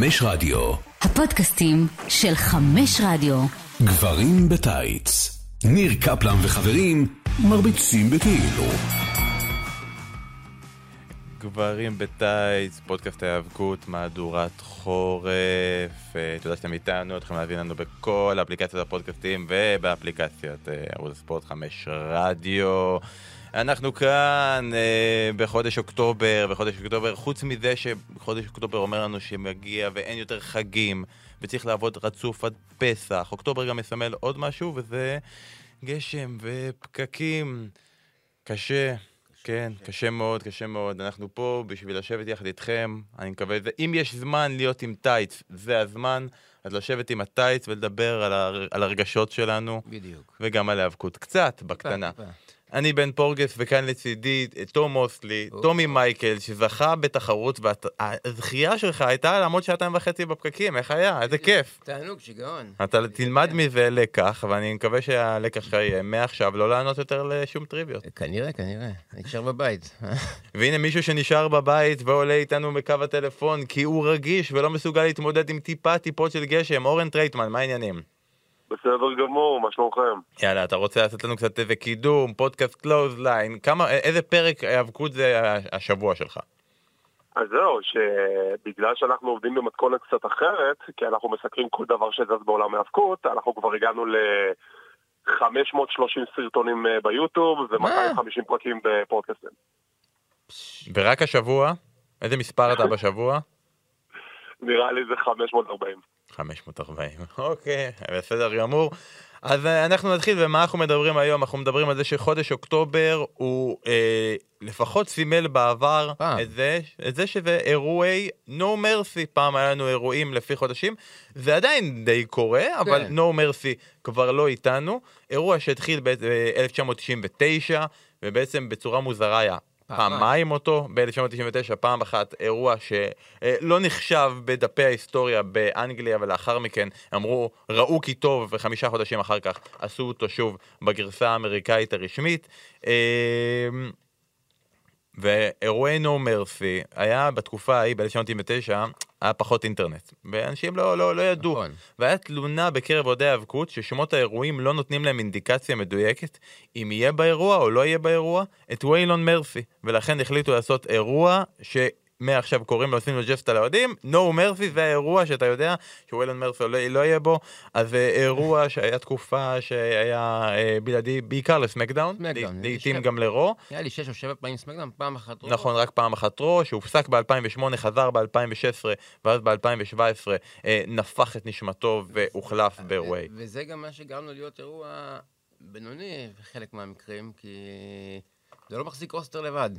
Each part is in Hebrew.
חמש רדיו. הפודקאסטים של חמש רדיו. גברים בטייץ. ניר קפלן וחברים מרביצים בכאילו. גברים בטייץ, פודקאסט ההיאבקות, מהדורת חורף. אה, תודה שאתם איתנו, אתם יכולים להבין לנו בכל אפליקציות הפודקאסטים ובאפליקציית אה, ערוץ הספורט 5 רדיו. אנחנו כאן אה, בחודש אוקטובר, בחודש אוקטובר, חוץ מזה שחודש אוקטובר אומר לנו שמגיע ואין יותר חגים וצריך לעבוד רצוף עד פסח. אוקטובר גם מסמל עוד משהו וזה גשם ופקקים. קשה. כן, קשה מאוד, קשה מאוד. אנחנו פה בשביל לשבת יחד איתכם, אני מקווה, אם יש זמן להיות עם טייץ, זה הזמן. אז לשבת עם הטייץ ולדבר על, הר... על הרגשות שלנו. בדיוק. וגם על ההיאבקות. קצת, בקטנה. טיפה. אני בן פורגס, וכאן לצידי תום מוסלי, טומי מייקל, שזכה בתחרות, והזכייה שלך הייתה לעמוד שעתיים וחצי בפקקים, איך היה? איזה כיף. תענוג, שיגעון. אתה תלמד מזה לקח, ואני מקווה שהלקח שלך יהיה מעכשיו לא לענות יותר לשום טריוויות. כנראה, כנראה. אני אשאר בבית. והנה מישהו שנשאר בבית ועולה איתנו בקו הטלפון, כי הוא רגיש ולא מסוגל להתמודד עם טיפה טיפות של גשם. אורן טרייטמן, מה העניינים? בסדר גמור, מה שלומכם? יאללה, אתה רוצה לעשות לנו קצת איזה קידום, פודקאסט Clothesline, כמה, איזה פרק היאבקות זה השבוע שלך? אז זהו, שבגלל שאנחנו עובדים במתכונת קצת אחרת, כי אנחנו מסקרים כל דבר שזז בעולם ההאבקות, אנחנו כבר הגענו ל-530 סרטונים אה, ביוטיוב ו-250 פרקים בפודקאסטים. ורק השבוע? איזה מספר אתה בשבוע? נראה לי זה 540. 540, אוקיי, בסדר גמור. אז אה, אנחנו נתחיל, ומה אנחנו מדברים היום? אנחנו מדברים על זה שחודש אוקטובר הוא אה, לפחות סימל בעבר את זה, את זה שזה אירועי No Mercy. פעם היה לנו אירועים לפי חודשים, זה עדיין די קורה, כן. אבל No Mercy כבר לא איתנו. אירוע שהתחיל ב-1999, ובעצם בצורה מוזרה היה פעמיים. אותו, ב-1999 פעם אחת אירוע שלא נחשב בדפי ההיסטוריה באנגליה ולאחר מכן אמרו ראו כי טוב וחמישה חודשים אחר כך עשו אותו שוב בגרסה האמריקאית הרשמית. אמ, ואירועי נו מרפי היה בתקופה ההיא ב-1999 היה פחות אינטרנט, ואנשים לא, לא, לא ידעו. נכון. והיה תלונה בקרב אוהדי האבקות ששמות האירועים לא נותנים להם אינדיקציה מדויקת אם יהיה באירוע או לא יהיה באירוע את ויילון מרפי, ולכן החליטו לעשות אירוע ש... מעכשיו קוראים לו עושים לו ג'סטה לאוהדים, נו מרפי זה האירוע שאתה יודע שווילון מרפי לא, לא יהיה בו, אז אירוע שהיה תקופה שהיה אה, בלעדי בעיקר לסמקדאון, לעיתים גם לרו. היה לי שש או שבע פעמים סמקדאון, פעם אחת רו. נכון, רק פעם אחת רו, שהופסק ב-2008, חזר ב-2016, ואז ב-2017 אה, נפח את נשמתו והוחלף באירועי. וזה גם מה שגרם לו להיות אירוע בינוני בחלק מהמקרים, כי זה לא מחזיק roster לבד.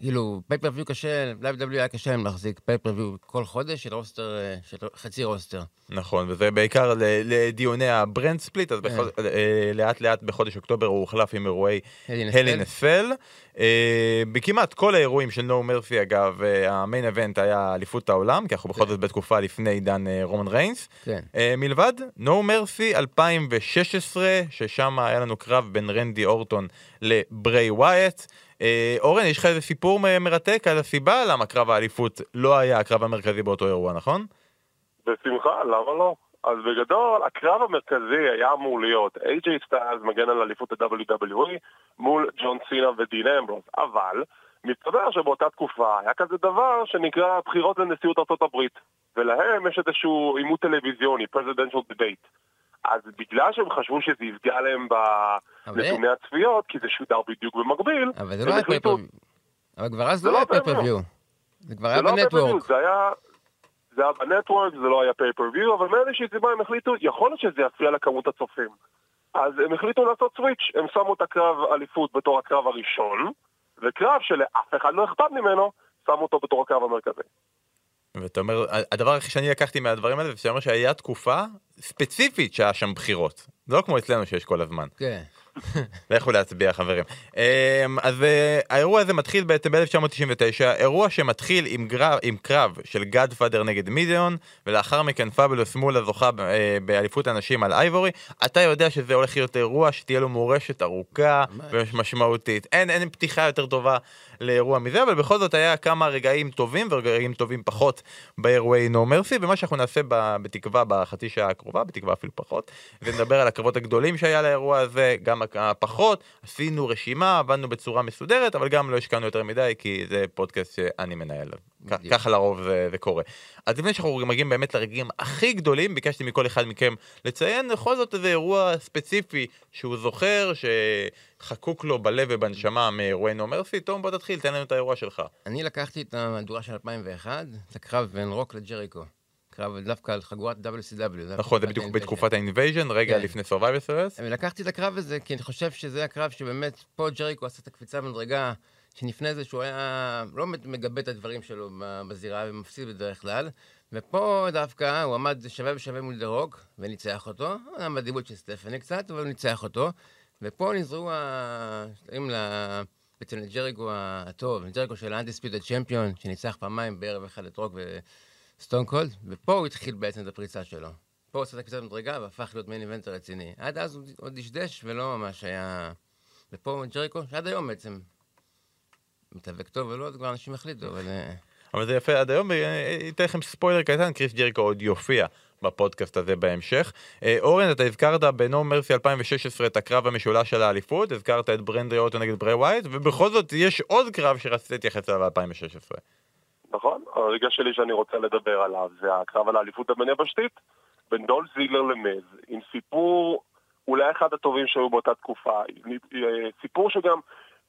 כאילו, pay-per-view קשה, WWE היה קשה להם להחזיק pay-per-view כל חודש של roster, אה, של חצי roster. נכון, וזה בעיקר בעידני ה brand split, אז כן. אה, לאט לאט בחודש אוקטובר הוא הוחלף עם אירועי Hell in a Cell. אה, בכמעט כל האירועים של No Mercy אגב, ה main event היה אליפות העולם, כי אנחנו בכל כן. זאת בתקופה לפני עידן רומן ריינס. כן. מלבד No Mercy 2016, ששם היה לנו קרב בין רנדי אורטון לבריי ווייאט. אה, אורן, יש לך איזה סיפור מרתק על הסיבה למה קרב האליפות לא היה הקרב המרכזי באותו אירוע, נכון? בשמחה, למה לא? אז בגדול, הקרב המרכזי היה אמור להיות AJ סטיילס מגן על אליפות ה-WWE מול ג'ון סינה ודין אמברוס, אבל מסתבר שבאותה תקופה היה כזה דבר שנקרא בחירות לנשיאות הברית, ולהם יש איזשהו עימות טלוויזיוני, Presidential Debate. אז בגלל שהם חשבו שזה יפגע להם בנתוני הצפיות, כי זה שודר בדיוק במקביל, אבל זה לא היה פייפריוויו. אבל כבר אז זה לא היה פייפריוויו. זה כבר היה בנטוורק. זה היה... זה היה בנטוורק, זה לא היה פייפריוויו, אבל מאיזושהי סיבה הם החליטו, יכול להיות שזה יפריע לכמות הצופים. אז הם החליטו לעשות סוויץ', הם שמו את הקרב אליפות בתור הקרב הראשון, וקרב שלאף אחד לא אכפת ממנו, שמו אותו בתור הקרב המרכזי. ואתה אומר, הדבר הכי שאני לקחתי מהדברים האלה, זה אומר שהיה תקופה ספציפית שהיה שם בחירות. זה לא כמו אצלנו שיש כל הזמן. כן. לכו להצביע חברים. אמ, אז אה, האירוע הזה מתחיל בעצם ב-1999, אירוע שמתחיל עם, גרב, עם קרב של גאדפאדר נגד מידיון, ולאחר מכן פאבלוס מולה זוכה באליפות הנשים על אייבורי. אתה יודע שזה הולך להיות אירוע שתהיה לו מורשת ארוכה ומשמעותית. אין, אין פתיחה יותר טובה לאירוע מזה, אבל בכל זאת היה כמה רגעים טובים ורגעים טובים פחות באירועי נו מרסי, ומה שאנחנו נעשה בתקווה בחצי שעה הקרובה, בתקווה אפילו פחות, ונדבר על הקרבות הגדולים שהיה לאירוע הזה, גם הפחות, עשינו רשימה, עבדנו בצורה מסודרת, אבל גם לא השקענו יותר מדי, כי זה פודקאסט שאני מנהל. ככה לרוב זה, זה קורה. אז לפני שאנחנו מגיעים באמת לרגעים הכי גדולים, ביקשתי מכל אחד מכם לציין בכל זאת איזה אירוע ספציפי שהוא זוכר, שחקוק לו בלב ובנשמה מאירועי No Mercy. תום, בוא תתחיל, תן לנו את האירוע שלך. אני לקחתי את המהדורה של 2001, את הקרב בין רוק לג'ריקו. קרב דווקא על חגורת WCW. נכון, זה בדיוק בתקופת ה Invasion, רגע כן. לפני Survivor Series. ולקחתי את הקרב הזה כי אני חושב שזה הקרב שבאמת פה ג'ריקו עשה את הקפיצה במדרגה, שלפני זה שהוא היה לא מגבה את הדברים שלו בזירה ומפסיד בדרך כלל. ופה דווקא הוא עמד שווה בשווה מול דה רוק וניצח אותו, היה בדיבוב של סטפני קצת, אבל הוא ניצח אותו. ופה נזרו ה... בעצם לג'ריקו הטוב, לג'ריקו של ה undisputed champion, שניצח פעמיים בערב אחד את רוק וסטון קולד, ופה הוא התחיל בעצם את הפריצה שלו. פה הוא עשה את הקפיצת מדרגה והפך להיות main event רציני. עד אז הוא עוד דשדש ולא ממש היה... ופה ג'ריקו, שעד היום בעצם מתאבק טוב ולא, אז כבר אנשים החליטו, אבל... אה, אבל זה יפה עד היום, ואתן לכם ספוילר קטן, קריס ג'ריקו עוד יופיע בפודקאסט הזה בהמשך. אה, אורן, אתה הזכרת ב No Mercy 2016 את הקרב המשולש של האליפות, הזכרת את ברנדי אורטון נגד בריי וויאט, ובכל זאת יש עוד קרב שרציתי להתייחס אליו ב-2016. נכון, הרגע שלי שאני רוצה לדבר עליו זה הקרב על האליפות הבין יבשתית בין דולף זיגלר למיז, עם סיפור אולי אחד הטובים שהיו באותה תקופה, אה, סיפור שגם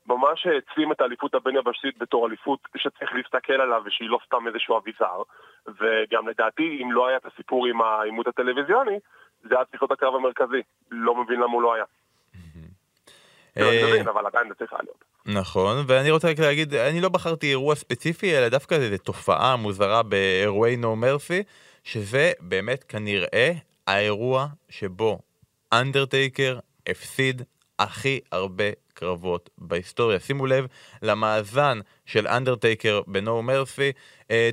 ממש העצים את האליפות הבין יבשתית בתור אליפות שצריך להסתכל עליו ושהיא לא סתם איזשהו אביזר וגם לדעתי אם לא היה את הסיפור עם העימות הטלוויזיוני זה היה צריך להיות הקרב המרכזי לא מבין למה הוא לא היה. אה, אבל עדיין זה צריך להיות. נכון, ואני רוצה רק להגיד, אני לא בחרתי אירוע ספציפי, אלא דווקא איזו תופעה מוזרה באירועי נו מרפי, שזה באמת כנראה האירוע שבו אנדרטייקר הפסיד הכי הרבה קרבות בהיסטוריה. שימו לב למאזן של אנדרטייקר בנו מרפי,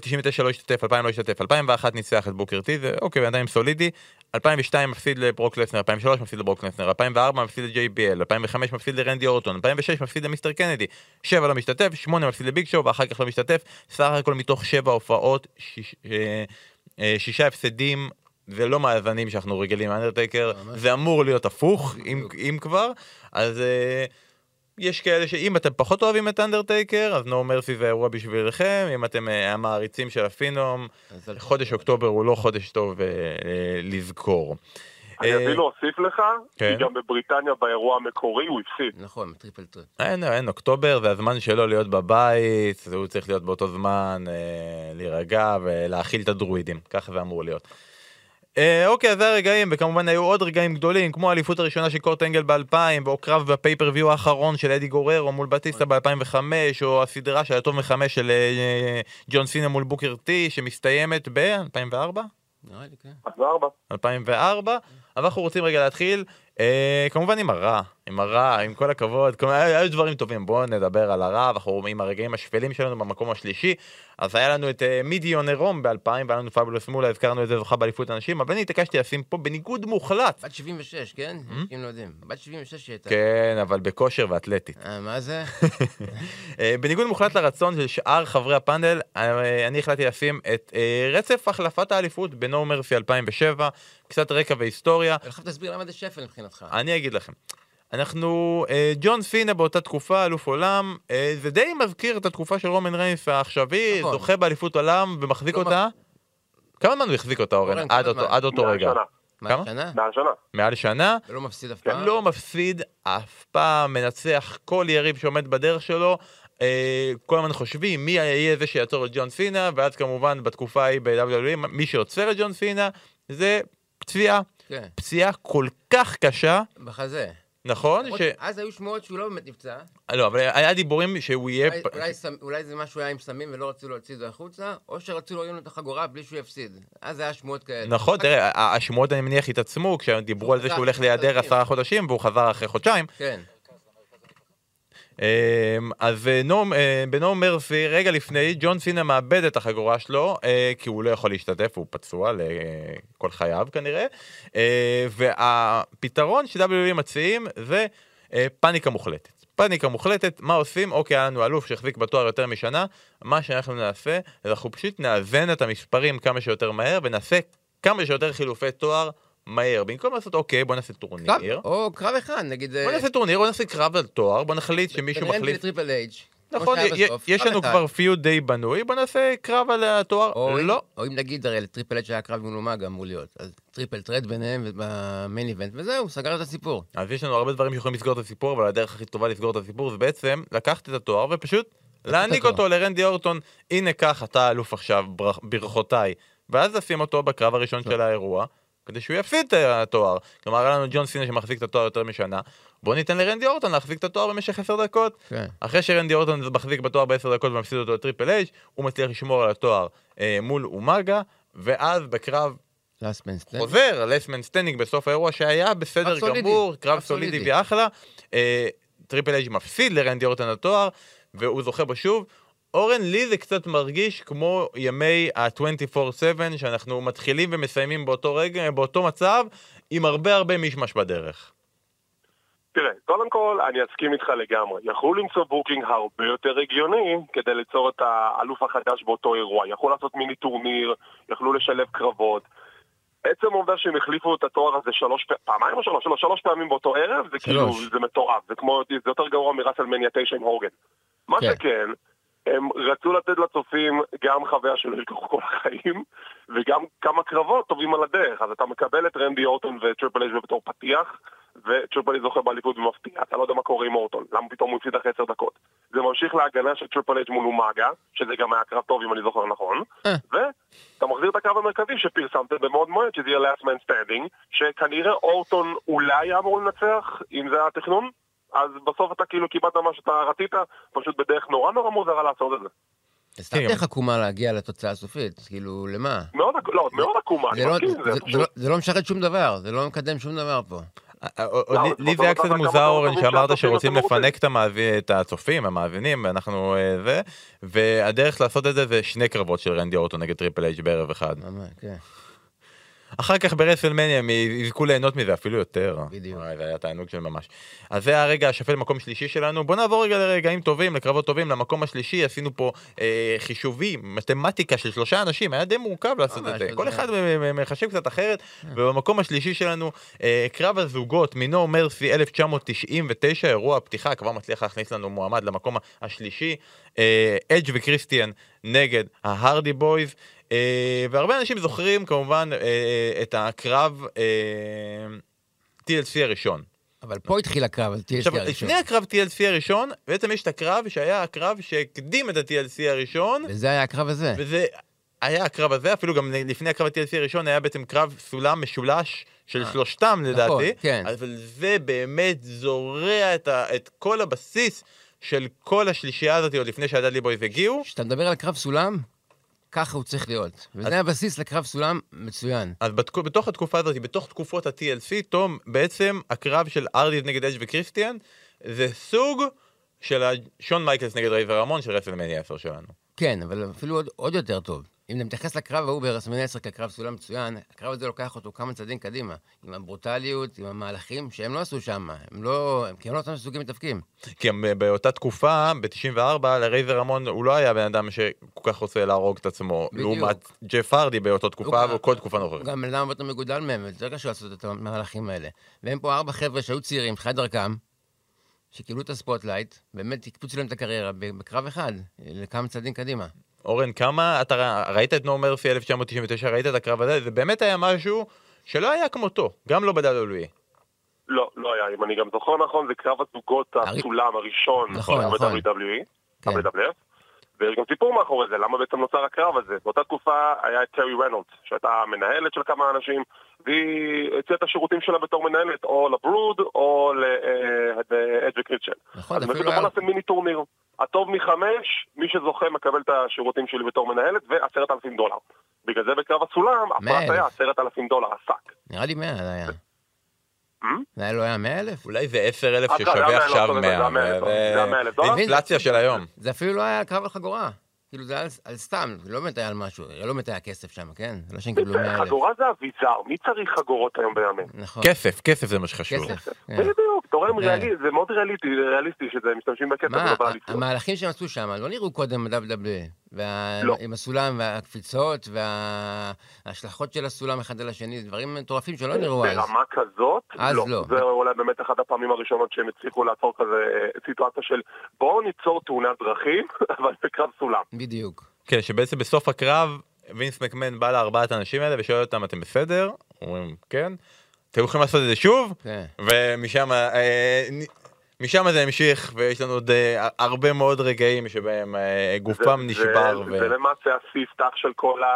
99 לא השתתף, 2000 לא השתתף, 2001 ניצח את בוקר טי, זה אוקיי, בינתיים סולידי, 2002 מפסיד לברוק לסנר, 2003 מפסיד לברוק לסנר, 2004 מפסיד ל-JBL, 2005 מפסיד לרנדי אורטון, 2006 מפסיד למיסטר קנדי, 7 לא משתתף, 8 מפסיד לביג שואו ואחר כך לא משתתף, סך הכל מתוך 7 הופעות, 6 אה, אה, הפסדים זה לא מאזנים שאנחנו רגילים מאנדרטייקר, זה אמור להיות הפוך, אם, אם כבר, אז uh, יש כאלה שאם אתם פחות אוהבים את אנדרטייקר, אז No Mercy זה אירוע בשבילכם, אם אתם uh, המעריצים של ה phenom, חודש אוקטובר הוא לא חודש טוב uh, uh, לזכור. אני אפילו אוסיף לך, כי כן. גם בבריטניה באירוע המקורי הוא הפסיד. נכון, טריפל threat. אין, אין, אוקטובר זה הזמן שלו להיות בבית, הוא צריך להיות באותו זמן, להירגע ולהאכיל את הדרואידים, ככה זה אמור להיות. אה, אוקיי, אז זה הרגעים, וכמובן היו עוד רגעים גדולים, כמו האליפות הראשונה של קורט אנגל ב-2000, או קרב בפייפריוויו האחרון של אדי גוררו מול בטיסטה ב-2005, או הסדרה של הטוב מחמש של אה, ג'ון סינה מול בוקר טי, שמסתיימת ב-2004? 2004. 2004, אבל אנחנו רוצים רגע להתחיל, כמובן עם הרע, עם הרע, עם כל הכבוד, היו דברים טובים, בואו נדבר על הרע, אנחנו עם הרגעים השפלים שלנו במקום השלישי, אז היה לנו את אה, מידיון עירום ב-2000, והיה לנו פאבולוס מולה, הזכרנו את זה זוכה באליפות הנשים, אבל אני התעקשתי לשים פה בניגוד מוחלט. בת 76, כן? אם לא יודעים. בת 76 היא הייתה. כן, אבל בכושר ואתלטית. אה, מה זה? אה, בניגוד מוחלט לרצון של שאר חברי הפאנל, אה, אני החלטתי לשים את רצף החלפת האליפות בנו מרסי 2007, קצת רקע והיסטוריה. עכשיו תסביר למה זה שפל מבחינתך. אני אגיד לכם. אנחנו, אה, ג'ון סינה באותה תקופה, אלוף עולם, אה, זה די מזכיר את התקופה של רומן ריינס העכשווי, נכון. זוכה באליפות עולם ומחזיק לא אותה. כמה זמן הוא החזיק אותה, אורן? עד אותו, עד אותו רגע. כמה? שנה? מעל שנה. מעל שנה. ולא מפסיד אף פעם? לא מפסיד אף פעם, מנצח כל יריב שעומד בדרך שלו. אה, כל הזמן חושבים מי יהיה זה שיעצור את ג'ון סינה, ואז כמובן בתקופה ההיא ב-WWE, מי שעוצר את ג'ון סינה זה פציעה. כן. פציעה כל כך קשה. בחזה. נכון? ש... אז היו שמועות שהוא לא באמת נפצע. לא, אבל היה דיבורים שהוא יהיה... אולי- אולי סם- אולי זה משהו היה עם סמים ולא רצו להוציא את זה החוצה, או שרצו להוריד לו את החגורה בלי שהוא יפסיד. אז היה שמועות כאלה. נכון, תראה, ה- השמועות אני מניח התעצמו כשדיברו על זה שהוא הולך להיעדר עשרה חודשים והוא חזר אחרי חודשיים. כן. אמ, אז אה, נו- אה, בנו מרפי, רגע לפני, ג'ון סינה מאבד את החגורה שלו, אה, כי הוא לא יכול להשתתף, הוא פצוע לכל חייו כנראה. אה, והפתרון ש-WWE מציעים זה פאניקה מוחלטת. פאניקה מוחלטת, מה עושים? אוקיי, היה לנו אלוף שהחזיק בתואר יותר משנה, מה שאנחנו נעשה, אנחנו פשוט נאזן את המספרים כמה שיותר מהר, ונעשה כמה שיותר חילופי תואר מהר. במקום לעשות, אוקיי, בוא נעשה קרב, טורניר. או קרב אחד, נגיד... בוא נעשה טורניר, בוא נעשה קרב על תואר, בוא נחליט שמישהו רנדי מחליף... לטריפל אייג'. נכון, יש קרב לנו. כבר feud די בנוי, בוא נעשה קרב על התואר. לא. או אם נגיד, הרי לטריפל אייג' היה קרב מול אומאגה אמור להיות. אז triple threat ביניהם ב main event, וזהו, סגר את הסיפור. אז יש לנו הרבה דברים שיכולים לסגור את הסיפור, אבל הדרך הכי טובה לסגור את הסיפור זה בעצם לקחת את התואר ופשוט להעניק. אותו לרנדי אורטון. הנה קח, אתה אלוף עכשיו, ברכ- ברכותיי. ואז לשים אותו בקרב הראשון של האירוע, כדי שהוא יפסיד את התואר. כלומר, היה לנו ג'ון סינה שמחזיק את התואר יותר משנה. בוא ניתן לרנדי אורטון להחזיק את התואר במשך עשר דקות. כן. אחרי שרנדי אורטון מחזיק בתואר בעשר דקות ומפסיד אותו לטריפל אייג', הוא מצליח לשמור על התואר אה, מול אומאגה, ואז בקרב. last man standing בסוף האירוע שהיה בסדר. גמור, קרב סולידי. ואחלה. אה, טריפל אייג' מפסיד לרנדי אורטון התואר, והוא זוכה בו שוב. אורן, לי זה קצת מרגיש כמו ימי ה-24/7, שאנחנו מתחילים ומסיימים באותו רגע, באותו מצב, עם הרבה הרבה מישמש בדרך. תראה, קודם כל, אני אסכים איתך לגמרי. יכלו למצוא booking הרבה יותר הגיוני כדי ליצור את האלוף החדש באותו אירוע. יכלו לעשות מיני טורניר, יכלו לשלב קרבות. עצם העובדה שהם החליפו את התואר הזה שלוש פעמים, פעמיים או שלוש? לא, שלוש פעמים באותו ערב, זה כאילו, זה מטורף. זה כמו, זה יותר גרוע מרסלמניה 9 עם הוגאן. מה כן. שכן, הם רצו לתת לצופים גם חוויה שלא ישכחו כל החיים, וגם כמה קרבות טובים על הדרך. אז אתה מקבל את רנדי אורטון וטריפל אייג' בתור פתיח, וטריפל אייג' זוכה באליפות ומפתיע. אתה לא יודע מה קורה עם אורטון, למה פתאום הוא הפסיד אחרי עשר דקות. זה ממשיך להגנה של טריפל אייג' מול אומאגה, שזה גם היה קרב טוב אם אני זוכר נכון, אה. ואתה מחזיר את הקרב המרכזי שפרסמתם מבעוד מועד, שזה יהיה last man standing, שכנראה אורטון אולי היה אמור לנצח, אם זה היה התכנון, אז בסוף אתה כאילו קיבלת מה שאתה רצית, פשוט בדרך נורא נורא מוזרה לעשות את זה. זה סתם כן. דרך עקומה להגיע לתוצאה הסופית, כאילו, למה? מאוד, עק- לא, עקומה, אני זה לא- מסכים עם זה, זה- פשוט- זה לא- זה לא משרת שום דבר, זה לא מקדם שום דבר פה. אה, אה, לי- זה היה קצת מוזר, אורן, שאמרת שרוצים לפנק את הצופים, המאזינים, ואנחנו אה, זה, והדרך לעשות את זה זה שני קרבות של רנדי אורטון נגד טריפל אייג' בערב אחד. כן. אחר כך ברסלמניה הם יזכו ליהנות מזה אפילו יותר. בדיוק. וואי, זה היה תענוג של ממש. אז זה הרגע השפל למקום שלישי שלנו. בוא נעבור רגע לרגעים טובים, לקרבות טובים. למקום השלישי עשינו פה אה, חישובים, מתמטיקה של שלושה אנשים, היה די מורכב לעשות את זה. זה- כל אחד מ- מ- מחשב קצת אחרת. ובמקום השלישי שלנו, אה, קרב הזוגות, מינו מרסי 1999, אירוע הפתיחה, כבר מצליח להכניס לנו מועמד למקום השלישי. אה, אדג' וקריסטיאן נגד ההרדי בויז. אה, והרבה אנשים זוכרים כמובן אה, את הקרב אה, TLC הראשון. אבל פה התחיל הקרב על TLC עכשיו, הראשון. לפני הקרב TLC הראשון, בעצם יש את הקרב שהיה הקרב שהקדים את ה-TLC הראשון, וזה היה הקרב הזה. וזה היה הקרב הזה, אפילו גם לפני הקרב ה-TLC הראשון היה בעצם קרב סולם משולש של שלושתם לדעתי. כן. אבל זה באמת זורע את, ה, את כל הבסיס של כל השלישייה הזאת עוד לפני שהדדלי בויז הגיעו. כשאתה מדבר על קרב סולם, ככה הוא צריך להיות. וזה הבסיס לקרב סולם מצוין. אז בתק... בתוך התקופה הזאת, בתוך תקופות ה-TLC, תום, בעצם הקרב של ארדיד נגד אג' וקריסטיאן, זה סוג של שון מייקלס נגד רייזור רמון של רסלמניה 10 שלנו. כן, אבל אפילו עוד, עוד יותר טוב. אם אתה מתייחס לקרב ההוא ברסלמניה 10 כקרב סולם מצוין, הקרב הזה לוקח אותו כמה צעדים קדימה. עם הברוטליות, עם המהלכים שהם לא עשו שם. הם לא... כי הם לא אותם סוגים מתאבקים. כי הם באותה תקופה, ב-94, לרייזור רמון הוא לא היה בן אדם שכל כך רוצה להרוג את עצמו. בדיוק. לעומת ג'ף הרדי באותה תקופה הוא- וכל תקופה נוכחית. גם בן אדם הרבה יותר מגודל מהם, ויותר קשה לעשות את המהלכים האלה. והם פה ארבע חבר'ה שהיו צעירים, תחילת דרכם, שקיבלו את ה spotlight, באמת הקפיצו להם את הקריירה בקרב אחד, לכמה צעדים קדימה. אורן, כמה, אתה ראית את No Mercy 1999, ראית את הקרב הזה, זה באמת היה משהו שלא היה כמותו, גם לא ב-WWE. לא, לא היה, אם אני גם זוכר נכון, זה קרב הזוגות הסולם הראשון נכון, נכון. ב-WWE, כן. ב-WWF, ויש גם סיפור מאחורי זה, למה בעצם נוצר הקרב הזה. באותה תקופה היה את טרי ראנלס, שהייתה מנהלת של כמה אנשים, והיא הציעה את השירותים שלה בתור מנהלת, או לברוד, או לאדג'י קריצ'ן. נכון, אז אפילו אפילו היה- בוא נעשה מיני טורניר. הטוב מחמש, מי שזוכה מקבל את השירותים שלי בתור מנהלת, ועשרת אלפים דולר. בגלל זה בקרב הסולם, מאה היה אלף. עשרת אלפים דולר, השק. נראה לי 100 זה היה. Hmm? זה היה לא היה 100 אלף? אולי זה 10 אלף אה, ששווה עכשיו 100,000 דולר, 100. זה היה 100,000 דולר. זה היה 100,000 דולר? זה אינפלציה של היום. זה אפילו לא היה קרב על חגורה. כאילו זה על- על סתם, זה לא באמת היה על משהו, לא באמת היה כסף שם, כן? זה לא שהם קיבלו 100 אלף. חגורה זה אביזר, מי צריך חגורות היום בימינו? נכון. כסף, כסף זה מה שחשוב. כסף. כן. בדיוק, תורם כן. ריאלי, זה מאוד ריאליסטי, ריאליסטי שזה משתמשים בכסף מה. המהלכים שהם עשו שם לא נראו קודם ב-WWE, וה- לא. עם הסולם והקפיצות וההשלכות של הסולם אחד על השני, דברים מטורפים שלא נראו אז. ברמה כזאת, אז לא. לא. זה אולי באמת אחת הפעמים הראשונות שהם הצליחו לעצור כזה אה, סיטואציה של בואו ניצור תאונת דרכים, אבל בקרב סולם. בדיוק. כן, שבעצם בסוף הקרב, וינס מקמן בא לארבעת האנשים האלה ושואל אותם, אתם בסדר? אומרים, כן. אתם יכולים לעשות את זה שוב? כן. ומשם אה, נ- משם זה המשיך, ויש לנו עוד אה, הרבה מאוד רגעים שבהם אה, גופם זה- נשבר. זה, ו- זה למעשה הספתח של כל, ה...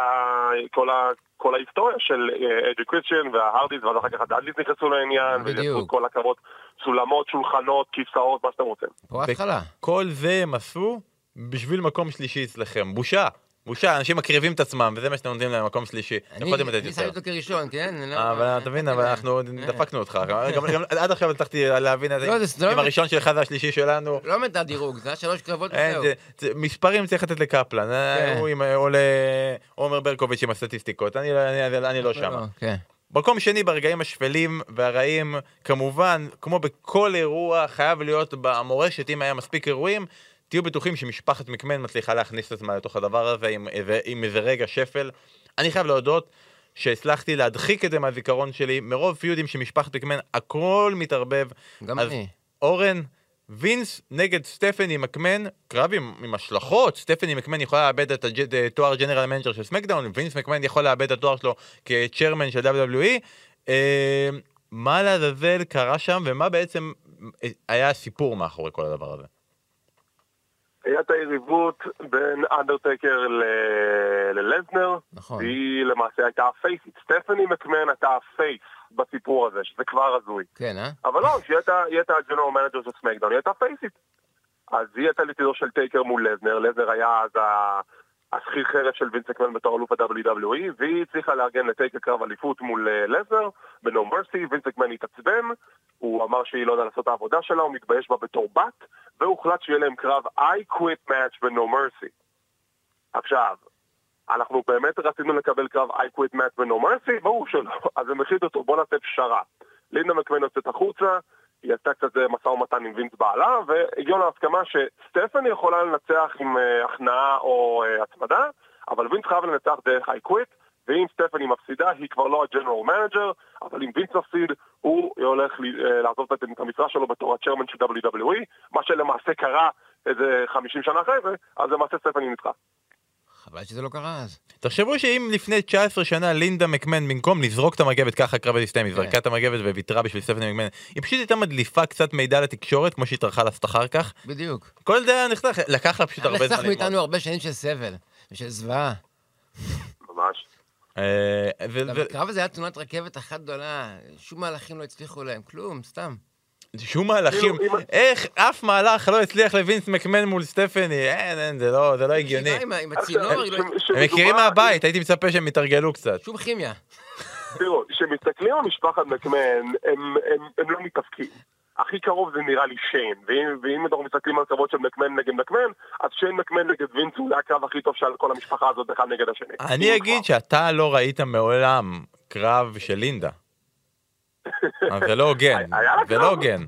כל, ה... כל ההיסטוריה של אג'י קריסטיאן וההרדיס, ואז אחר כך הדאדליס נכנסו לעניין, בדיוק. כל הכבוד, סולמות, שולחנות, כיסאות, מה שאתם רוצים. פה. כל זה הם עשו בשביל מקום שלישי אצלכם. בושה. בושה, אנשים מקריבים את עצמם, וזה מה שאתם נותנים להם, מקום שלישי. אני יכולתם לתת אני שמתי יותר. אותו כראשון, כן? אני לא- אה, אבל אתה מבין, אבל אנחנו דפקנו אותך. עד עכשיו הצלחתי להבין את לא, זה- זה לא- אם הראשון שלך זה השלישי שלנו. לא באמת הדירוג, זה היה שלוש קרבות וזהו. זה- זה- מספרים צריך לתת לקפלן, אה, כן. או לעומר ברקוביץ' עם הסטטיסטיקות, אני לא- אני- אני לא שם. לא, כן. מקום שני ברגעים השפלים והרעים, כמובן, כמו בכל אירוע, חייב להיות במורשת, אם היה מספיק אירועים, תהיו בטוחים שמשפחת מקמן מצליחה להכניס את עצמה לתוך הדבר הזה עם, איזה- עם איזה רגע שפל. אני חייב להודות שהצלחתי להדחיק את זה מהזיכרון שלי, מרוב feud ים שמשפחת מקמן, הכל מתערבב. גם אז אני. אורן, וינס נגד סטפני מקמן, קרב עם, עם השלכות, סטפני מקמן יכולה לאבד את הג'- את תואר general manager של סמקדאון, וינס מקמן יכול לאבד את התואר שלו כ chairman של WWE. אה, מה לעזאזל קרה שם, ומה בעצם אה, היה הסיפור מאחורי כל הדבר הזה? הייתה היריבות בין אנדרטקר ללזנר, נכון. והיא למעשה הייתה הפייסית. סטפני מקמן הייתה ה face בסיפור הזה, שזה כבר הזוי. כן, אה? אבל לא, שהיא הייתה, היא הייתה ה general manager של SmackDown, היא הייתה פייסית. אז היא הייתה לצידו של טייקר מול לזנר, לזנר היה אז השכיר חרב של וינס מקמן בתור אלוף ה-WWE, והיא הצליחה לארגן לטייקר קרב אליפות מול אה, לזנר, ב-No Mercy, וינס מקמן התעצבן, הוא אמר שהיא לא יודעה לעשות את העבודה שלה, הוא מתבייש בה בתור בת, והוחלט שיהיה להם קרב I quit match ב-No Mercy. עכשיו, אנחנו באמת רצינו לקבל קרב I quit match ב-No Mercy? ברור שלא. אז הם החליטו אותו, בוא נעשה פשרה. לינדה מקמן יוצאת החוצה, היא עשתה קצת משא ומתן עם וינס בעלה, והגיעו להסכמה שסטפני יכולה לנצח עם אה, הכנעה או אה, הצמדה, אבל וינס חייב לנצח דרך quit, ואם סטפני מפסידה, היא כבר לא ה general manager, אבל אם וינס מפסיד, הוא הולך אה, לעזוב את המשרה שלו בתור ה chairman של WWE, מה שלמעשה קרה איזה 50 שנה אחרי זה, אז למעשה סטפני ניצחה. חבל שזה לא קרה אז. תחשבו שאם לפני 19 שנה לינדה מקמן, במקום לזרוק את המגבת, ככה הזה הסתיים, היא זרקה את המגבת וויתרה בשביל סטפני מקמן, היא פשוט הייתה מדליפה קצת מידע לתקשורת, כמו שהיא טרחה לעשות אחר כך. בדיוק. כל זה היה נחתך, לקח לה פשוט הרבה זמן. נחסך ללמוד. מאיתנו הרבה שנים של סבל ושל זוועה. ממש. אה, הקרב הזה היה תאונת רכבת אחת גדולה, שום מהלכים לא הצליחו להם, כלום, סתם. שום מהלכים, כאילו, איך אף מהלך לא הצליח לווינס מקמן מול סטפני, אין, אין, זה לא, זה לא הגיוני. עם הצינור, היא לא- ש- הם מכירים מהבית, הייתי מצפה שהם יתרגלו קצת. שום כימיה. תראו, כשמסתכלים על משפחת מקמן, הם, הם, הם לא מתאפקים. הכי קרוב זה נראה לי שיין, ואם, ואם אנחנו מסתכלים על קרבות של מקמן נגד מקמן, אז שיין מקמן נגד וינס הוא הקרב הכי טוב של כל המשפחה הזאת אחד נגד השני. אני אגיד שאתה לא ראית מעולם קרב של לינדה. זה לא הוגן, היה לה זה? לא הוגן.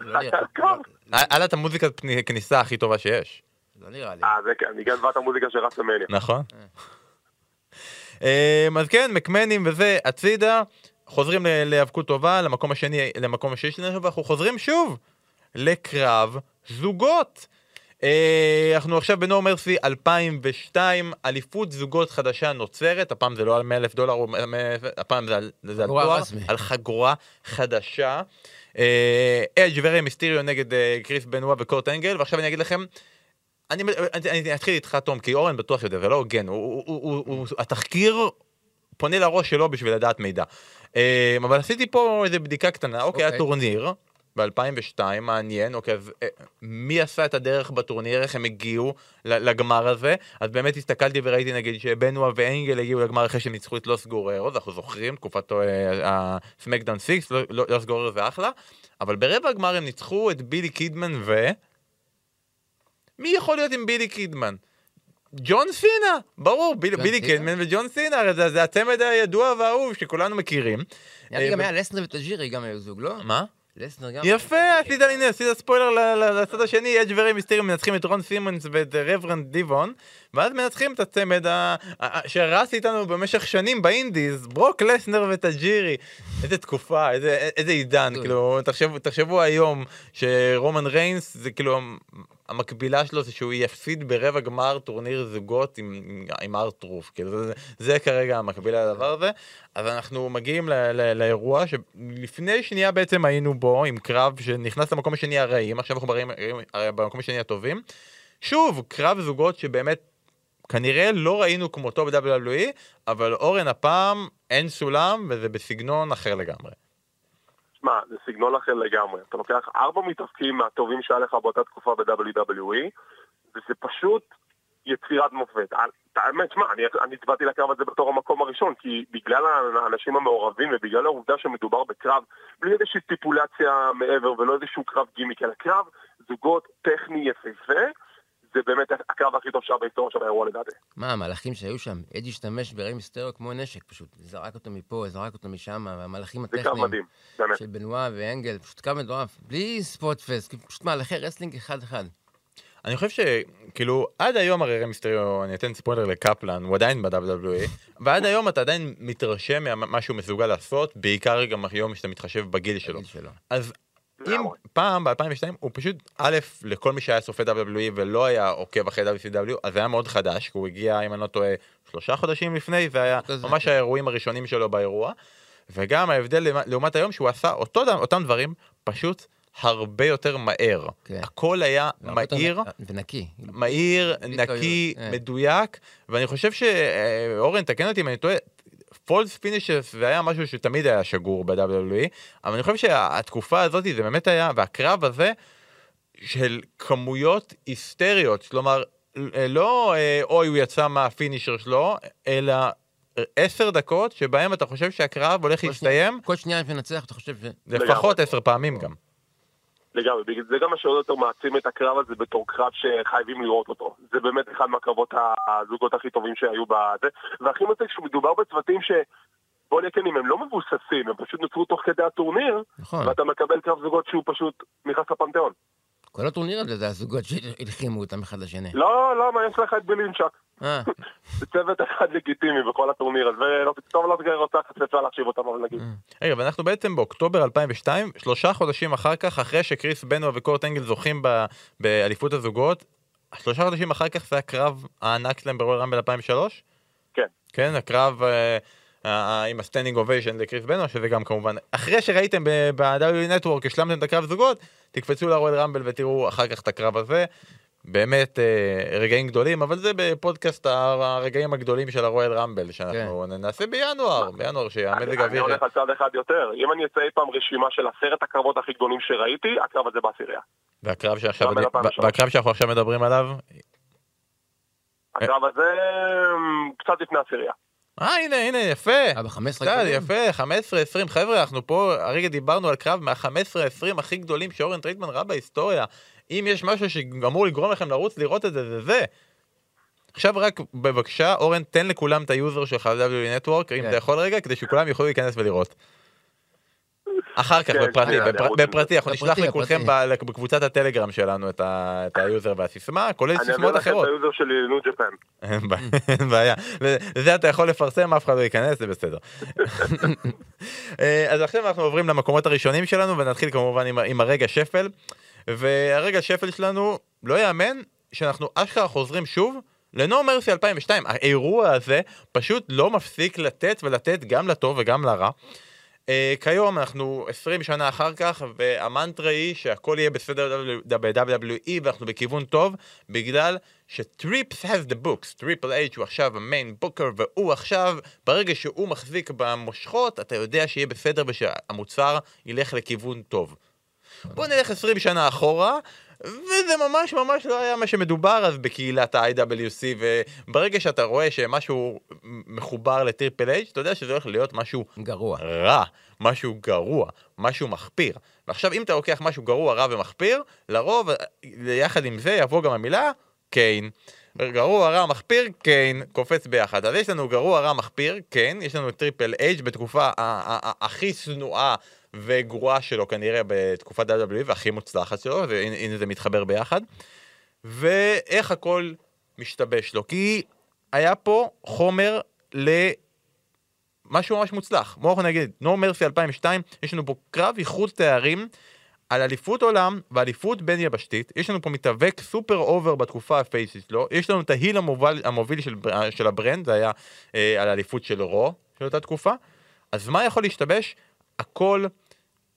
לא נראה- קרב. היה לה את המוזיקת כניסה הכי טובה שיש, לא נראה לי. אה, זה כן, אני גנבה את המוזיקה של רסלמניה. נכון? אמ, אז כן, מקמנים וזה, הצידה, חוזרים להיאבקות טובה, למקום השני, למקום השני שלנו, ואנחנו חוזרים שוב לקרב זוגות. אה, אנחנו עכשיו בנו מרסי 2002, אליפות זוגות חדשה נוצרת, הפעם זה לא על 100 אלף דולר, הפעם זה על, זה על תואר. על חגורה חדשה. אה, אג' ורי מיסטיריו נגד אה, קריס בנואה וקורט אנגל, ועכשיו אני אגיד לכם, אני, אני, אני אתחיל איתך, תום, כי אורן בטוח יודע, זה לא הוגן. התחקיר פונה לראש שלו בשביל לדעת מידע. אה, אבל עשיתי פה איזה בדיקה קטנה, אוקיי, אוקיי. הטורניר ב-2002, מעניין, אוקיי, אז אה, מי עשה את הדרך בטורניר, איך הם הגיעו לגמר הזה? אז באמת הסתכלתי וראיתי נגיד שבנואה ואנגל הגיעו לגמר אחרי שהם ניצחו את לוס גוררו, אז אנחנו זוכרים, תקופת הסמקדאון 6, לא- לא- לוס גוררו זה אחלה, אבל ברבע הגמר הם ניצחו את בילי קידמן ו... מי יכול להיות עם בילי קידמן? ג'ון סינה, ברור, ביל, בילי? קידמן וג'ון סינה, הרי זה, זה הצמד הידוע והאהוב שכולנו מכירים. נראה לי אה, גם היה לסנר וטאג'ירי גם היו זוג, לא? מה? לסנר גם. יפה, עשית לי הנה, עשית ספוילר לצד השני, אדג' ורי מיסטריו מנצחים את רון סימונס ואת Reverend דיבון, ואז מנצחים את הצמד שרץ איתנו במשך שנים ב indies, ברוק לסנר וטאג'ירי. איזה תקופה, איזה איזה עידן. כאילו, תחשבו היום שרומן ריינס זה כאילו המקבילה שלו זה שהוא יפסיד ברבע גמר טורניר זוגות עם, עם, עם R-Truth, כאילו זה, זה כרגע המקביל לדבר הזה. אז אנחנו מגיעים ל, ל, לאירוע שלפני שנייה בעצם היינו בו עם קרב שנכנס למקום השני הרעים, עכשיו אנחנו ברעים, במקום השני הטובים. שוב, קרב זוגות שבאמת כנראה לא ראינו כמותו ב-WWE, אבל אורן הפעם אין סולם וזה בסגנון אחר לגמרי. שמע, זה סגנון אחר לגמרי. אתה לוקח ארבע מתאבקים מהטובים שהיה לך באותה תקופה ב-WWE, וזה פשוט יצירת מופת. האמת, שמע, אני, הצבעתי לקרב הזה בתור המקום הראשון, כי בגלל האנשים המעורבים ובגלל העובדה שמדובר בקרב בלי איזושהי סטיפולציה מעבר ולא איזשהו קרב גימיק, אלא קרב זוגות טכני יפהפה, זה באמת הקרב הכי טוב שהיה בהיסטוריה של האירוע לדעתי. מה, המהלכים שהיו שם, אדג' השתמש ברי מיסטריו כמו נשק, פשוט זרק אותו מפה, זרק אותו משם, קרב הטכניים מדהים. של בנואה ואנגל, פשוט קרב מטורף, בלי spot fest, פשוט מהלכי wrestling אחד-אחד. אני חושב שכאילו עד היום הרי רמיסטריו, אני אתן ספוילר לקפלן, הוא עדיין ב-WWE, ועד היום אתה עדיין מתרשם ממה שהוא מסוגל לעשות, בעיקר גם היום שאתה מתחשב בגיל שלו. בגיל שלו. אז אם. פעם ב-2002 הוא פשוט א' לכל מי שהיה צופה WWE ולא היה עוקב אחרי WCW אז זה היה מאוד חדש כי הוא הגיע אם אני לא טועה שלושה חודשים לפני זה היה ממש כן. האירועים הראשונים שלו באירוע. וגם ההבדל לעומת- היום שהוא עשה אותו, אותם דברים פשוט הרבה יותר מהר. כן. הכל היה מהיר. ונקי. מהיר, נקי, אה. מדויק, ואני חושב שאורן, תקן אותי אם אני טועה, false finishes זה היה משהו שתמיד היה שגור ב-WWE, אבל אני חושב שהתקופה הזאת זה באמת היה, והקרב הזה של כמויות היסטריות, כלומר, לא אה, אוי הוא יצא מה finisher שלו, אלא עשר דקות שבהם אתה חושב שהקרב הולך להסתיים, כל שנייה לנצח, אתה חושב ש... לפחות עשר פעמים גם. לגמרי, בגלל זה גם מה שעוד יותר מעצים את הקרב הזה בתור קרב שחייבים לראות אותו. זה באמת אחד מהקרבות הזוגות הכי טובים שהיו בזה, והכי מצחיק שמדובר בצוותים ש... בוא נהיה כנים, הם לא מבוססים, הם פשוט נוצרו תוך כדי הטורניר, נכון. ואתה מקבל קרב זוגות שהוא פשוט נכנס לפנתיאון. כל הטורניר הזה זה הזוגות שהלחימו אותם אחד לשני. לא, למה? יש לך את בילינצ'ק. אה, זה צוות אחד לגיטימי בכל הטורניר הזה, ולא טוב לא רוצה קצת אפשר להחשיב אותם, אבל נגיד. רגע, ואנחנו בעצם באוקטובר 2002, שלושה חודשים אחר כך, אחרי שקריס בנואה וקורט אנגל זוכים ב- באליפות הזוגות, שלושה חודשים אחר כך זה הקרב הענק שלהם ב Royal Rumble 2003? כן. כן, הקרב אה, אה, עם ה standing ovation לקריס בנואה, שזה גם כמובן, אחרי שראיתם ב-WWE Network, השלמתם את הקרב זוגות, תקפצו ל Royal Rumble ותראו אחר כך את הקרב הזה. באמת אה, רגעים גדולים, אבל זה בפודקאסט הרגעים הגדולים של הרואל רמבל, שאנחנו נעשה בינואר, בינואר שהמזג אני האוויר... הולך על צד אחד יותר. אם אני אעשה אי פעם רשימה של עשרת הקרבות הכי גדולים שראיתי, הקרב הזה בעשירייה. והקרב שעכשיו, 2003. והקרב שאנחנו עכשיו מדברים עליו, הקרב הזה אמ, קצת לפני עשירייה. אה הנה הנה יפה, היה ב-15 קצת, גדולים. יפה, 15, 20, חבר'ה אנחנו פה הרגע דיברנו על קרב מה-15, 20 הכי גדולים שאורן טריטמן ראה בהיסטוריה, אם יש משהו שאמור לגרום לכם לרוץ לראות את זה, זה זה. עכשיו רק בבקשה אורן תן לכולם את היוזר שלך ל- WWE Network, אם כן. אתה יכול רגע, כדי שכולם יוכלו להיכנס ולראות. אחר כך כן, בפרטי, בפרטי, אנחנו נשלח לכולכם בקבוצת הטלגרם שלנו את היוזר והסיסמה, כולל אני אעביר סיסמאות לכם אחרות. את היוזר שלי New Japan. אין בעיה. וזה אתה יכול לפרסם, אף אחד לא ייכנס, זה בסדר. אה, אז עכשיו אנחנו עוברים למקומות הראשונים שלנו, ונתחיל כמובן עם הרגע שפל. והרגע שפל שלנו, לא יאמן שאנחנו אשכרה חוזרים שוב ל No Mercy 2002. האירוע הזה פשוט לא מפסיק לתת ולתת גם לטוב וגם לרע. Uh, כיום אנחנו 20 שנה אחר כך, והמנטרה היא שהכל יהיה בסדר ב-WWE ואנחנו בכיוון טוב, בגלל שטריפל H has the books, טריפל H הוא עכשיו ה main booker, והוא עכשיו, ברגע שהוא מחזיק במושכות, אתה יודע שיהיה בסדר ושהמוצר ילך לכיוון טוב. בוא נלך 20 שנה אחורה, וזה ממש ממש לא היה מה שמדובר אז בקהילת ה-IWC, וברגע שאתה רואה שמשהו מחובר לטריפל H, אתה יודע שזה הולך להיות משהו גרוע, רע, משהו גרוע, משהו מחפיר. ועכשיו אם אתה לוקח משהו גרוע, רע ומחפיר, לרוב, יחד עם זה יבוא גם המילה קיין. גרוע, רע, מחפיר, קיין, קופץ ביחד. אז יש לנו גרוע, רע, מחפיר, כן, יש לנו טריפל H בתקופה הכי שנואה וגרועה שלו כנראה בתקופת WWE והכי מוצלחת שלו, והנה זה מתחבר ביחד. ואיך הכל משתבש לו, כי היה פה חומר למשהו ממש מוצלח. בואו נגיד, No Mercy 2002, יש לנו פה קרב איחוד תארים על אליפות עולם ואליפות בין יבשתית, יש לנו פה מתאבק super over בתקופה הפייסית שלו, יש לנו את ה heel המוביל, המוביל של, של הברנד, זה היה אה, על אליפות של Raw של אותה תקופה, אז מה יכול להשתבש? הכל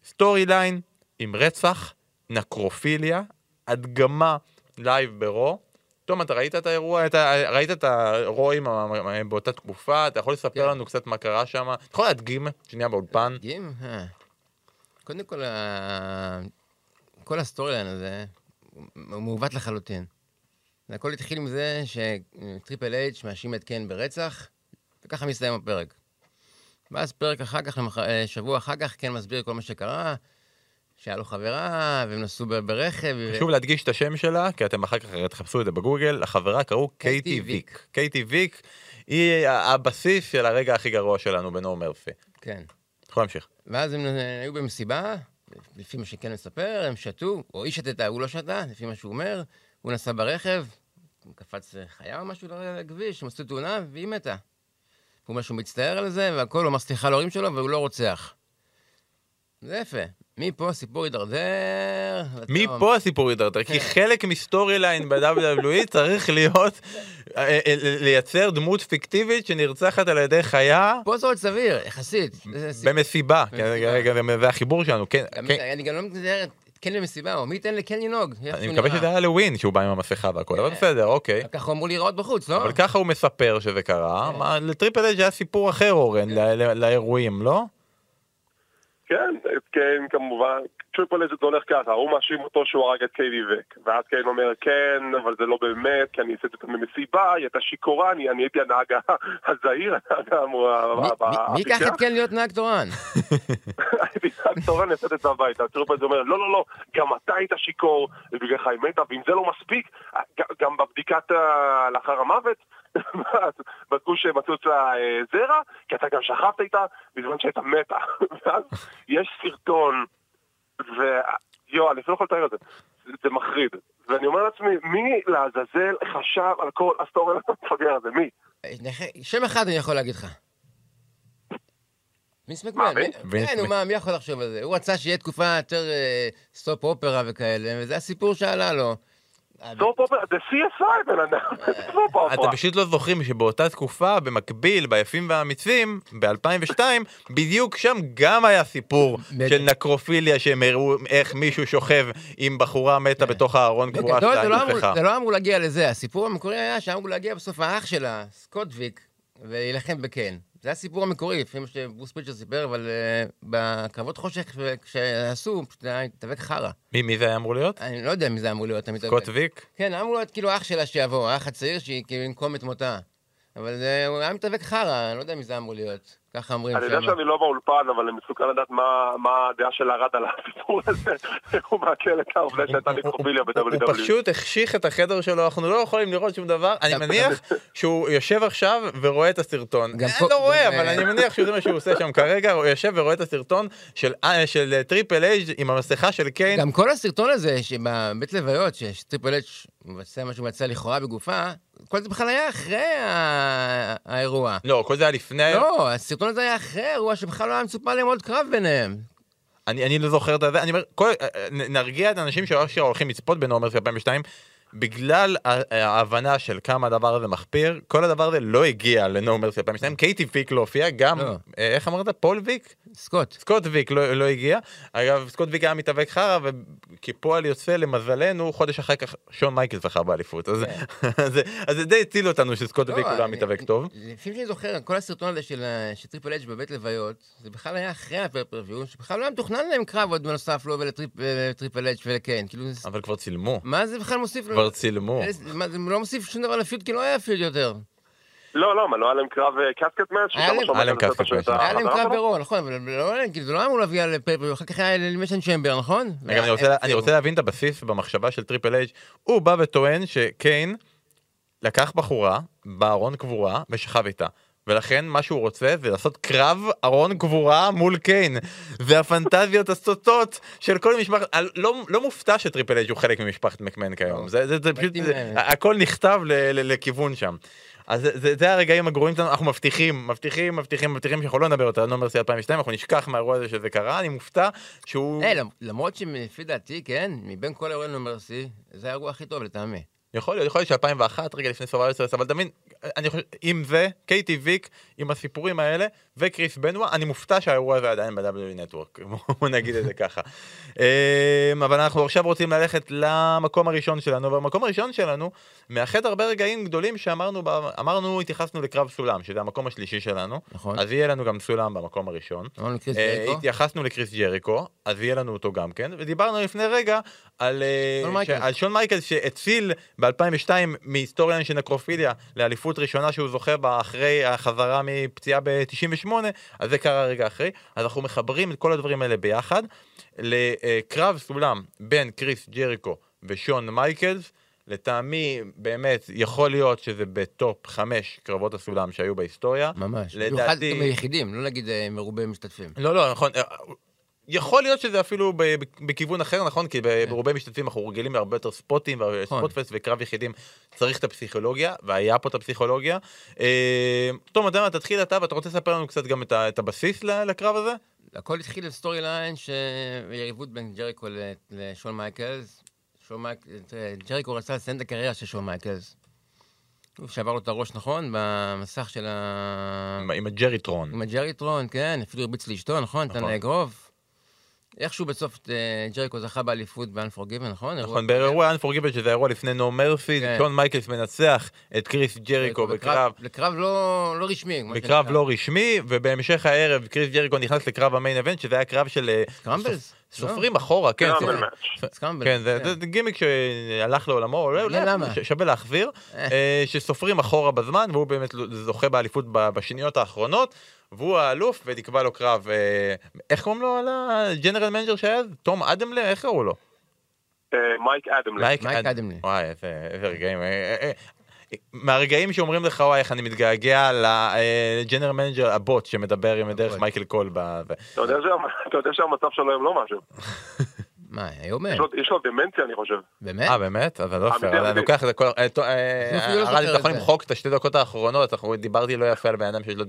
storyline עם רצח, נקרופיליה, הדגמה live ב Raw. תום, אתה ראית את האירוע, אתה ראית את ה Raw ים באותה תקופה, אתה יכול לספר כן. לנו קצת מה קרה שם? אתה יכול להדגים שנייה באולפן? להדגים? אה. קודם כל, כל ה storyline הזה הוא מעוות לחלוטין. הכל התחיל עם זה שטריפל אייץ' מאשים את קן ברצח, וככה מסתיים הפרק. ואז פרק אחר כך, אה, שבוע אחר כך, כן מסביר כל מה שקרה, שהיה לו חברה, והם נסעו ברכב. חשוב ו... להדגיש את השם שלה, כי אתם אחר כך תחפשו את זה בגוגל, החברה קראו קייטי ויק. קייטי ויק היא הבסיס של הרגע הכי גרוע שלנו בנו מרפי. כן. יכול להמשיך. ואז הם היו במסיבה, לפי מה שכן מספר, הם שתו, או היא שתתה, הוא לא שתה, לפי מה שהוא אומר, הוא נסע ברכב, קפץ חיה או משהו לכביש, הם עשו תאונה, והיא מתה. הוא אומר שהוא מצטער על זה, והכל, הוא אמר סליחה להורים שלו, והוא לא רוצח. זה יפה. מפה הסיפור הידרדר. מפה הסיפור הידרדר, כי חלק מסטורי ליין ב-WWE צריך להיות, אה, אה, לייצר דמות פיקטיבית שנרצחת על ידי חיה. פה זה עוד סביר, יחסית. במסיבה, זה החיבור שלנו, כן. כן. אני גם לא מתאר כן במסיבה, או מי ייתן לקן לנהוג. אני מקווה שזה היה לווין שהוא בא עם המסכה והכל, אבל בסדר, אוקיי. ככה אמור להיראות בחוץ, לא? אבל ככה הוא מספר שזה קרה. כן. לטריפל אג' היה סיפור אחר, אורן, לאירועים, לא? כן, כן, כמובן, טריפל אג' זה הולך ככה, הוא מאשים אותו שהוא הרג את קיידי וק, ואז קיין אומר, כן, אבל זה לא באמת, כי אני עשיתי אותו במסיבה, היא הייתה שיכורה, אני הייתי הנהג הזהיר, הנהג מי ייקח את כן להיות נהג תורן? הייתי נהג תורן, יצאתי את זה הביתה, Triple H אומר, לא, לא, לא, גם אתה היית שיכור, ובגללך היא מתה, ואם זה לא מספיק, גם בבדיקת לאחר המוות, בדקו שמצאו אצלה אה, זרע, כי אתה גם שכבת איתה בזמן שהייתה מתה. ואז יש סרטון, ויואו, אני אפילו לא יכול לתאר את זה, זה מחריד. ואני אומר לעצמי, מי לעזאזל חשב על כל ה story המפגר הזה? מי? שם אחד אני יכול להגיד לך. וינס מקמן. כן, מה, מי יכול לחשוב על זה? הוא רצה שיהיה תקופה יותר soap אה, opera וכאלה, וזה הסיפור שעלה לו. סופ אופרה, זה CSI בן אדם, סופ אופרה. אתם פשוט לא זוכרים שבאותה תקופה, במקביל, ביפים והאמיצים, ב-2002, בדיוק שם גם היה סיפור של נקרופיליה, שהם הראו איך מישהו שוכב עם בחורה מתה כן. בתוך הארון קבועה שלהם. לא זה לא אמור להגיע לזה, הסיפור המקורי היה שאמור להגיע בסוף האח שלה, סקוט ויק, ולהילחם בקן. זה הסיפור המקורי, לפי מה שברוס פיצ'ר סיפר, אבל uh, בקרבות חושך שעשו, פשוט היה מתאבק חרא. מי, מי זה היה אמור להיות? אני לא יודע מי זה אמור להיות, סקוט ויק? כן, אמור להיות כאילו אח שלה שיבוא, האח הצעיר שהיא כאילו ינקום את מותה. אבל זה, הוא היה מתאבק חרא, אני לא יודע מי זה אמור להיות. ככה אומרים שם. אני יודע שאני לא באולפן, אבל אני מסוכן לדעת מה הדעה של ארד על הסיפור הזה, איך הוא מעכל את העובדה שהייתה ניקרופיליה ב-WWE. הוא פשוט החשיך את החדר שלו, אנחנו לא יכולים לראות שום דבר. אני מניח שהוא יושב עכשיו ורואה את הסרטון. אני לא רואה, אבל אני מניח שזה מה שהוא עושה שם כרגע, הוא יושב ורואה את הסרטון של אה, Triple H עם המסכה של קיין. גם כל הסרטון הזה, שבבית לוויות, ש Triple H מבצע מה שהוא מבצע לכאורה בגופה, כל זה בכלל היה אחרי האירוע. לא, כל זה היה לפני... לא, הסרטון הזה היה אחרי האירוע שבכלל לא היה מצופה להם עוד קרב ביניהם. אני, אני לא זוכר את זה, אני אומר, כל, נרגיע את האנשים שאשכרה הולכים לצפות ב No Mercy 2002, בגלל ההבנה של כמה הדבר הזה מחפיר, כל הדבר הזה לא הגיע ל No Mercy 2002, קייטי ויק לא הופיע, גם, לא. אה, איך אמרת? פול ויק? סקוט. סקוט ויק לא, לא הגיע. אגב, סקוט ויק היה מתאבק חרא, וכפועל יוצא למזלנו, חודש אחר כך שון מייקל זכה באליפות. אז, אז, אז זה די הציל אותנו שסקוט ויק הוא לא היה מתאבק טוב. לפי שאני זוכר, כל הסרטון הזה של, של Triple H בבית לוויות, זה בכלל היה אחרי ה pay-per-view, שבכלל לא היה מתוכנן להם קרב עוד בנוסף לו ול Triple H ולקיין. כאילו, אבל כבר צילמו. מה זה בכלל מוסיף? כבר צילמו. מה, זה לא מוסיף שום דבר ל feud, כי לא היה feud יותר. לא, לא, מה, לא היה להם קרב casket match? היה להם casket match. היה להם קרב ברור, נכון, אבל זה לא אמור להביא על pay-per, אחר כך היה Elimination Chamber, נכון? אני רוצה להבין את הבסיס במחשבה של Triple H הוא בא וטוען שקיין לקח בחורה בארון קבורה ושכב איתה. ולכן מה שהוא רוצה זה לעשות קרב ארון קבורה מול קיין. והפנטזיות הסוטות של כל משפחת, לא, לא מופתע שטריפל אייג' הוא חלק ממשפחת מקמן כיום. זה, זה, זה פשוט, זה, הכל נכתב ל, ל, לכיוון שם. אז זה, זה, הרגעים הגרועים שלנו, אנחנו מבטיחים, מבטיחים, מבטיחים, מבטיחים שאנחנו לא נדבר יותר על נומרסי 2002, אנחנו נשכח מהאירוע הזה שזה קרה, אני מופתע שהוא... Hey, למרות שלפי דעתי, כן, מבין כל האירועים נומרסי, זה האירוע הכי טוב לטעמי. יכול להיות, יכול להיות ש-2001, רגע לפני סבבה סרס, אבל תמיד, אני חושב, עם זה, קייטי ויק, עם הסיפורים האלה, וקריס בנווה, אני מופתע שהאירוע הזה עדיין ב-W נטוורק, בוא נגיד את זה ככה. אבל אנחנו עכשיו רוצים ללכת למקום הראשון שלנו, והמקום הראשון שלנו מאחד הרבה רגעים גדולים שאמרנו, אמרנו, התייחסנו לקרב סולם, שזה המקום השלישי שלנו, נכון. אז יהיה לנו גם סולם במקום הראשון. התייחסנו לקריס ג'ריקו, אז יהיה לנו אותו גם כן, ודיברנו לפני רגע על שון מייקלס שהציל ב-2002 מהיסטוריה של נקרופיליה לאליפות ראשונה שהוא זוכה בה אחרי החזרה מפציעה ב-98, אז זה קרה רגע אחרי. אז אנחנו מחברים את כל הדברים האלה ביחד לקרב סולם בין קריס ג'ריקו ושון מייקלס. לטעמי, באמת, יכול להיות שזה ב top חמש קרבות הסולם שהיו בהיסטוריה. ממש. לדעתי... במיוחד היחידים, לא נגיד מרובי משתתפים. לא, לא, נכון. יכול להיות שזה אפילו בכיוון אחר, נכון? כי כן. במרובי משתתפים אנחנו רגילים להרבה יותר ספוטים, נכון. spotfest וקרב יחידים צריך את הפסיכולוגיה, והיה פה את הפסיכולוגיה. טוב, אתה יודע מה, תתחיל אתה, ואתה רוצה לספר לנו קצת גם את הבסיס לקרב הזה? הכל התחיל ב storyline שיריבות בין ג'ריקו לשון מייקלס. ג'ריקו רצה לסיים את הקריירה של שון מייקלס. שבר לו את הראש, נכון? במסך של ה... עם הג'ריטרון. עם הג'ריטרון, כן, אפילו הרביץ לאשתו, נכון? נתן לה אגרוף. איכשהו בסוף ג'ריקו זכה באליפות ב-Unforgiven, נכון? נכון, באירוע Unforgiven, שזה אירוע לפני No Mercy, שון מייקלס מנצח את קריס ג'ריקו בקרב... לקרב לא רשמי. בקרב לא רשמי, ובהמשך הערב קריס ג'ריקו נכנס לקרב ה main event, שזה היה קרב של... scrambles? סופרים אחורה, כן. scramble. כן, זה גימיק שהלך לעולמו, שווה להחזיר, שסופרים אחורה בזמן, והוא באמת זוכה באליפות בשניות האחרונות. והוא האלוף ונקבע לו קרב, איך קוראים לו על ה general manager שהיה? תום אדמלה? איך קראו לו? מייק אדמלה. מייק אדמלה. וואי, איזה רגעים. מהרגעים שאומרים לך, וואי, איך אני מתגעגע ל general manager הבוט שמדבר עם דרך מייקל קול. אתה יודע שהמצב שלו היום לא משהו. מה, היום אין. יש לו דמנציה, אני חושב. באמת? אה, באמת? אז לא פייר. אני לוקח את הכל... הרדי, אתה יכול למחוק את השתי דקות האחרונות, דיברתי לא יפה על בן אדם שיש לו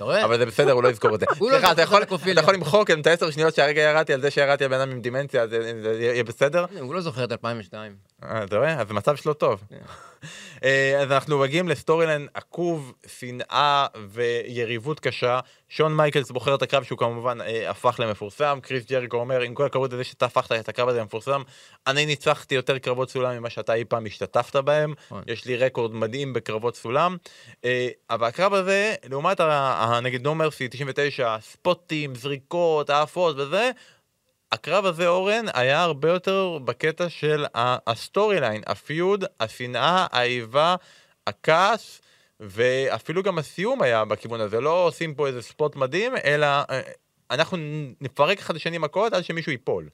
רואה? אבל זה בסדר, הוא לא יזכור את זה. סליחה, אתה יכול למחוק את העשר שניות שהרגע ירדתי על זה שירדתי על בן אדם עם דמנציה, זה יהיה בסדר? הוא לא זוכר את 2002. אתה רואה? אז המצב שלו טוב. אז אנחנו מגיעים ל storyline עקוב, שנאה ויריבות קשה. שון מייקלס בוחר את הקרב שהוא כמובן הפך למפורסם. קריס ג'ריקו אומר, עם כל הכבוד לזה שאתה הפכת את הקרב הזה למפורסם, אני ניצחתי יותר קרבות סולם ממה שאתה אי פעם השתתפת בהם. יש לי רקורד מדהים בקרבות סולם. אבל הקרב הזה, לעומת נגיד No Mercy 99, ספוטים, זריקות, העפות וזה, הקרב הזה, אורן, היה הרבה יותר בקטע של ה storyline, ה feud, השנאה, האיבה, הכעס, ואפילו גם הסיום היה בכיוון הזה. לא עושים פה איזה spot מדהים, אלא אנחנו נפרק אחד לשני מכות עד שמישהו ייפול.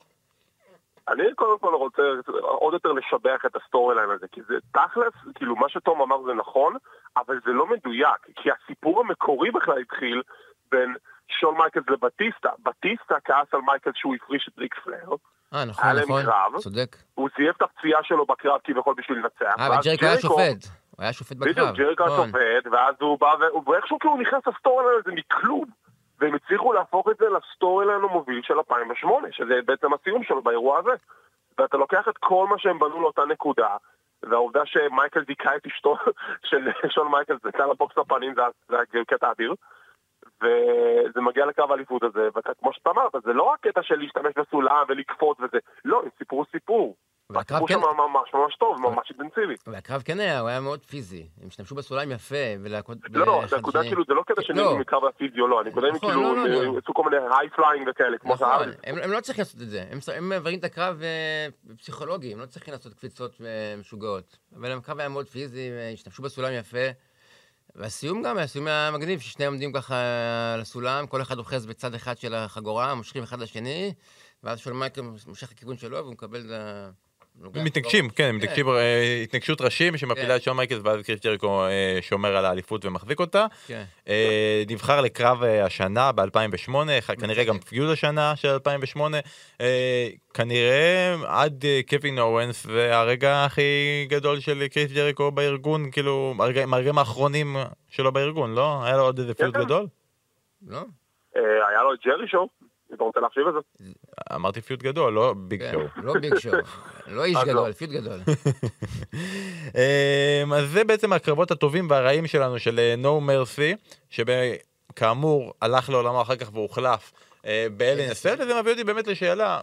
אני קודם כל רוצה עוד יותר לשבח את ה storyline הזה, כי זה תכלס, כאילו מה שתום אמר זה נכון, אבל זה לא מדויק, כי הסיפור המקורי בכלל התחיל בין... שון מייקלס לבטיסטה. בטיסטה כעס על מייקלס שהוא הפריש את ריק פלר. אה, נכון, נכון, קרב, צודק. הוא זייף את הפציעה שלו בקרב כביכול בשביל לנצח. אה, וג'ריקו היה שופט. הוא היה שופט בקרב. בדיוק, ג'ריקו היה נכון. שופט, ואז הוא בא, ואיכשהו כאילו נכנס ל story הזה מכלום. והם הצליחו להפוך את זה ל storyline המוביל של 2008, שזה בעצם הסיום שלו באירוע הזה. ואתה לוקח את כל מה שהם בנו לאותה נקודה, והעובדה שמייקל דיכא את אשתו של שון מייקל, זה יצא לבוקס לפנים, זה היה קטע אדיר. וזה מגיע לקו האליפות הזה, וכמו שאתה אמרת, זה לא רק קטע של להשתמש בסולם ולקפוץ וזה, לא, הם סיפרו סיפור. והקרב הסיפור כן... שם ממש ממש טוב, ממש אינטנסיבי. והקרב כן היה, הוא היה מאוד פיזי. הם השתמשו בסולם יפה, ולהקוד... לא, לא, הנקודה כאילו, זה לא קטע לא. שנראים מקרב הפיזי או לא, הנקודה היא נכון, כאילו, לא, לא, לא. הם עשו כל מיני high flying וכאלה, כמו נכון, שהארדיז. הם, לא צריכים לעשות את זה, הם, מעבירים את הקרב אה, פסיכולוגי, הם לא צריכים לעשות קפיצות אה, משוגעות. אבל הקרב היה מאוד פיזי, השתמשו בסולם יפה. והסיום גם, הסיום היה מגניב, ששניהם עומדים ככה על הסולם, כל אחד אוחז בצד אחד של החגורה, מושכים אחד לשני, ואז שון מייקל מושך לכיוון שלו, והוא מקבל את ה... נוגח מתנגשים, בראש. כן, מתנגשים, אה, התנגשות ראשים שמפילה כן. את שון מייקלס ואז קריס ג'ריקו אה, שומר על האליפות ומחזיק אותה. כן. אה, נבחר לקרב השנה ב-2008, כנראה גם feud השנה של 2008. אה, כנראה עד קווין אוונס והרגע הכי גדול של קריס ג'ריקו בארגון, כאילו, הרגע- מהרגעים האחרונים שלו בארגון, לא? היה לו עוד איזה feud כן. גדול? לא? היה לו את ג'רי שואו, אתה רוצה להחשיב את זה? אמרתי פיוד גדול, לא ביג כן, שואו. לא ביג שואו. לא איש אז לא. גדול, פיוט גדול. אמ, אז זה בעצם הקרבות הטובים והרעים שלנו של אה, No Mercy, שכאמור הלך לעולמו אחר כך והוחלף אה, ב-LNSL, וזה מביא אותי באמת לשאלה,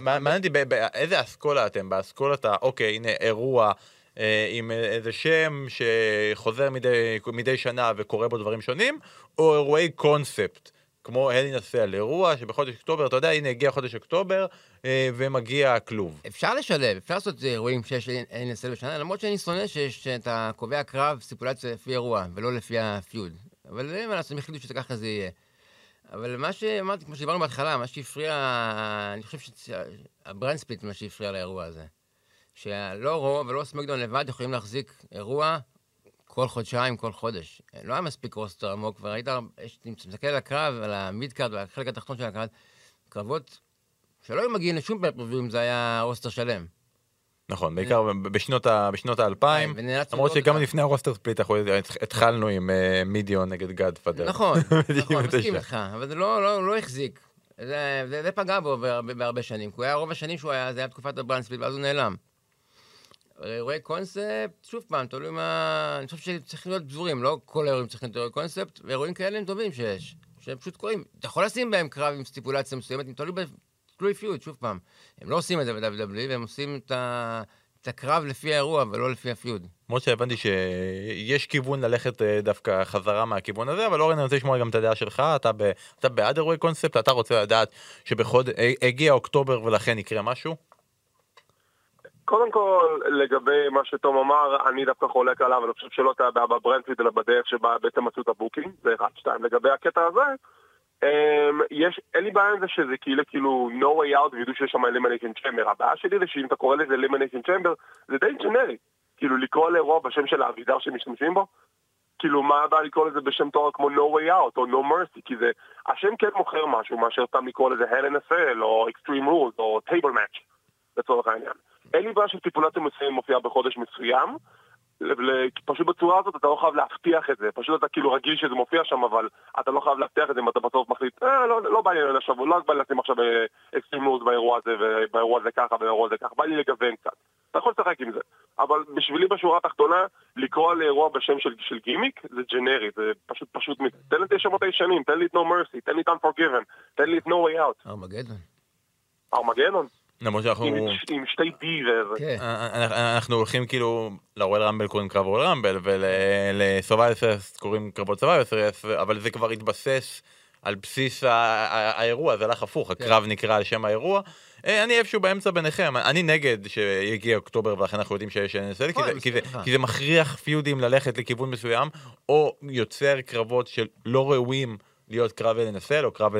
מעניין אותי ב- באיזה אסכולה אתם, באסכולת ה... אוקיי, הנה אירוע. אה, עם איזה שם שחוזר מדי, מדי שנה וקורה בו דברים שונים, או אירועי קונספט, כמו Hell in a Cell, אירוע שבחודש אוקטובר, אתה יודע, הנה הגיע חודש אוקטובר אה, ומגיע הכלוב. אפשר לשלב, אפשר לעשות אירועים שיש NSL בשנה, למרות שאני שונא שאתה קובע קרב, stipulation לפי אירוע, ולא לפי ה feud. אבל אין מה לעשות, הם החליטו שככה זה יהיה. אבל מה שאמרתי, כמו שדיברנו בהתחלה, מה שהפריע, אני חושב שה brand split מה שהפריע לאירוע הזה. שלא Raw ולא SmackDown לבד יכולים להחזיק אירוע כל חודשיים, כל חודש. לא היה מספיק roster עמוק, וראית, יש- אתה מסתכל על הקרב, על ה mid card ועל החלק התחתון של הקרב, קרבות שלא היו מגיעים לשום pay-per-view אם זה היה roster שלם. נכון, בעיקר בשנות ה- בשנות האלפיים, ונאלצנו למרות שגם לפני ה roster split אנחנו התחלנו עם אה, מידיון נגד גודפאדר. נכון, נכון, 99. מסכים איתך, אבל זה לא, לא, לא החזיק. זה, זה, זה פגע בו בהרבה, בהרבה שנים, כי הוא היה רוב השנים שהוא היה, זה היה תקופת ה brand split, ואז הוא נעלם. אירועי קונספט, שוב פעם, תלוי מה... אני חושב שצריכים להיות פזורים, לא כל האירועים צריכים להיות אירועי קונספט, ואירועים כאלה הם טובים שיש, שהם פשוט קורים. אתה יכול לשים בהם קרב עם סטיפולציה מסוימת, אם תלוי ב... תלוי פיוט, שוב פעם. הם לא עושים את זה ב-WWE, והם עושים את, ה... את הקרב לפי האירוע, ולא לפי הפיוד. למרות שהבנתי שיש כיוון ללכת אה, דווקא חזרה מהכיוון הזה, אבל אורן, אני רוצה לשמוע גם את הדעה שלך, אתה, ב, אתה בעד אירועי קונספט, אתה רוצה לדעת שבחודש, הגיע אוקטובר ולכן יקרה משהו? קודם כל, לגבי מה שתום אמר, אני דווקא חולק עליו, אני חושב שלא הייתה בעיה ב brand split, אלא בדרך שבה בעצם עשו את ה booking, זה אחד, שתיים. לגבי הקטע הזה, אמ, יש, אין לי בעיה עם זה שזה כאילו, כאילו, no way out, וידעו שיש שם elimination chamber. הבעיה שלי זה שאם אתה קורא לזה elimination chamber, זה די ג'נרי. כאילו, לקרוא לאירוע בשם של האביזר שמשתמשים בו, כאילו, מה הבעיה לקרוא לזה בשם תואר כמו no way out או no mercy, כי זה, השם כן מוכר משהו מאשר סתם לקרוא לזה hell in a cell או extreme rules או table match, לצורך העניין. אין לי בעיה שטיפולציה מסוים מופיעה בחודש מסוים, פשוט בצורה הזאת אתה לא חייב להבטיח את זה, פשוט אתה כאילו רגיל שזה מופיע שם, אבל אתה לא חייב להבטיח את זה אם אתה בסוף מחליט, אה, לא, לא בא לי לשבוע, לא בא לי לשים עכשיו אקסטרים לוז באירוע הזה, ובאירוע הזה ככה, ובאירוע הזה ככה, בא לי לגוון קצת. אתה יכול לשחק עם זה. אבל בשבילי בשורה התחתונה, לקרוא לאירוע בשם של, של גימיק, זה ג'נרי, זה פשוט פשוט. תן לי את השמות הישנים, תן לי את No Mercy, תן לי את Unforgiven, תן לי את No Way Out, ארמגדון. ארמגדון, למרות שאנחנו... עם, עם שתי D וזה. כן. אנחנו- אנחנו הולכים כאילו, ל Royal Rumble קוראים קרב Royal Rumble, ול Survivor Series קוראים קרבות Survivor Series, אבל זה כבר התבסס על בסיס האירוע, זה הלך הפוך, הקרב נקרא על שם האירוע. אה, אני איפשהו באמצע ביניכם, אני נגד שיגיע אוקטובר ולכן אנחנו יודעים שיש NSL, כי זה- אני כי זה- מסכים איתך. כי זה מכריח פיודים ללכת לכיוון מסוים, או יוצר קרבות שלא ראויים להיות קרב NSL, או קרב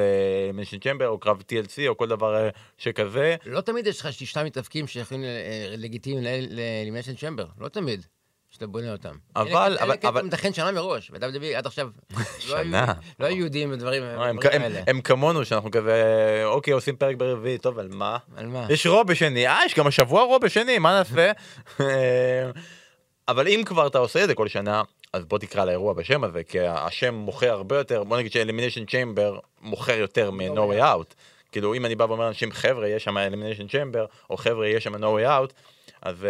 מנשן צ'מבר, או קרב TLC, או כל דבר אה, שכזה. לא תמיד יש לך שישה מתאבקים שיכולים אה, לגיטימיים לאלימיניישן צ'מבר, לא תמיד. שאתה בונה אותם. אבל- אבל- אבל- אתה מתכנן שנה מראש, ו-WWE עד עכשיו לא היו- שנה. לא היו יהודים אה, הם, האלה. הם כמונו שאנחנו כזה אוקיי עושים פרק ברביעי טוב על מה על מה? יש רוב בשני אה יש גם השבוע רוב בשני מה נעשה אה, אבל אם כבר אתה עושה את זה כל שנה אז בוא תקרא לאירוע בשם הזה כי השם מוכר הרבה יותר בוא נגיד ש elimination chamber מוכר יותר מ-No way out כאילו אם אני בא ואומר לאנשים חבר'ה יש שם elimination chamber או חבר'ה יש שם No way out אז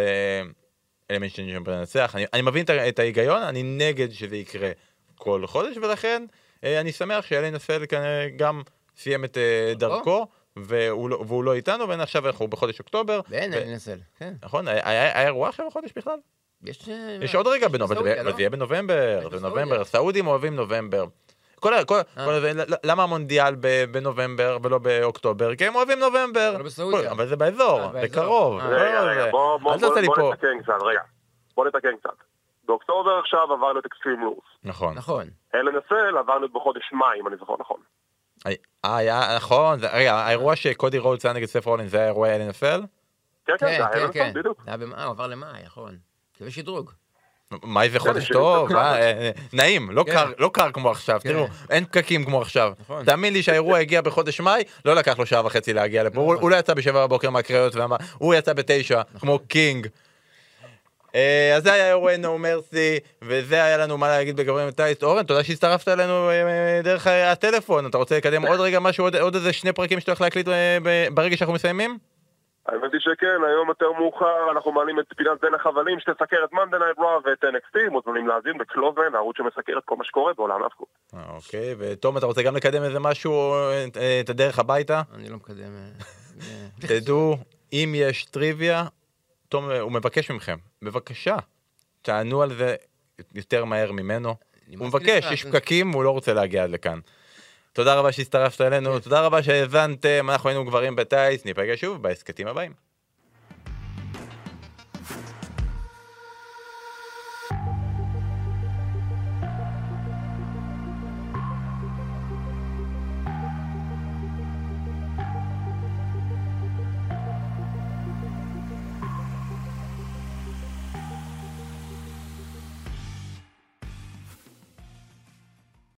elimination chamber ינצח אני, אני מבין את, ההיגיון אני נגד שזה יקרה כל חודש ולכן אה, אני שמח שאלן כנראה גם סיים את אה, דרכו. והוא לא, והוא לא איתנו, ועכשיו אנחנו בחודש אוקטובר. ואין ו- Hell in a Cell, כן. נכון? היה אירוע עכשיו בחודש בכלל? יש... אה, יש עוד רגע בנובמבר, לא? יהיה בנובמבר, זה. בנובמבר, סעודים אוהבים נובמבר. כל, ה- כל, אה. כל, למה המונדיאל ב- בנובמבר ולא באוקטובר? כי הם אוהבים נובמבר. אבל בסעודיה. כל- אבל זה באזור, אה, זה. קרוב. אה. לא, רגע, זה- רגע, בוא, בוא, אל תעשה לי בוא, פה. בוא נתקן קצת, רגע. בוא נתקן קצת. באוקטובר עכשיו עברנו את Extreme Rules. נכון. נכון. Hell in a Cell עברנו בחודש מאי, אם אני זוכר נכון. אה, היה, נכון, זה- רגע, האירוע שקודי רודס היה נגד סת' רולינס זה היה אירוע LNFL? כן, כן, כן, כן, Hell in a Cell כן. בדיוק. זה היה במאי, הוא עבר למאי, נכון. קווי שדרוג. מאי זה חודש שלי טוב, קצת אה, אה, נעים, לא כן. קר, לא קר כמו עכשיו, כן. תראו, אין פקקים כמו עכשיו. נכון. תאמין לי שהאירוע הגיע בחודש מאי, לא לקח לו שעה וחצי להגיע לפה, הוא- הוא לא יצא בשבע בבוקר מהקריות, ואמר- הוא יצא בתשע, נכון. כמו קינג. אה, אז זה היה אירועי No Mercy, וזה היה לנו מה להגיד בגברים בטייץ. אורן, תודה שהצטרפת אלינו אה, דרך הטלפון, אתה רוצה לקדם עוד רגע משהו, עוד- איזה שני פרקים שאתה הולך להקליט אה, ברגע שאנחנו מסיימים? האמת היא שכן, היום יותר מאוחר אנחנו מעלים את פינת בין החבלים שתסקר את Monday Night Raw ואת NXT, מוזמנים להאזין בקלוזן, הערוץ שמסקר את כל מה שקורה בעולם ההיאבקות. אה, אוקיי, ותום, אתה רוצה גם לקדם איזה משהו, אה, את הדרך הביתה? אני לא מקדם... אה, תדעו, אם יש טריוויה, תום, הוא מבקש מכם, בבקשה, תענו על זה יותר מהר ממנו. הוא מבקש. יש פקקים, הוא לא רוצה להגיע עד לכאן. תודה רבה שהצטרפת אלינו, תודה רבה שהאזנתם, אנחנו היינו גברים בטיס, ניפגש שוב בהסכתים הבאים.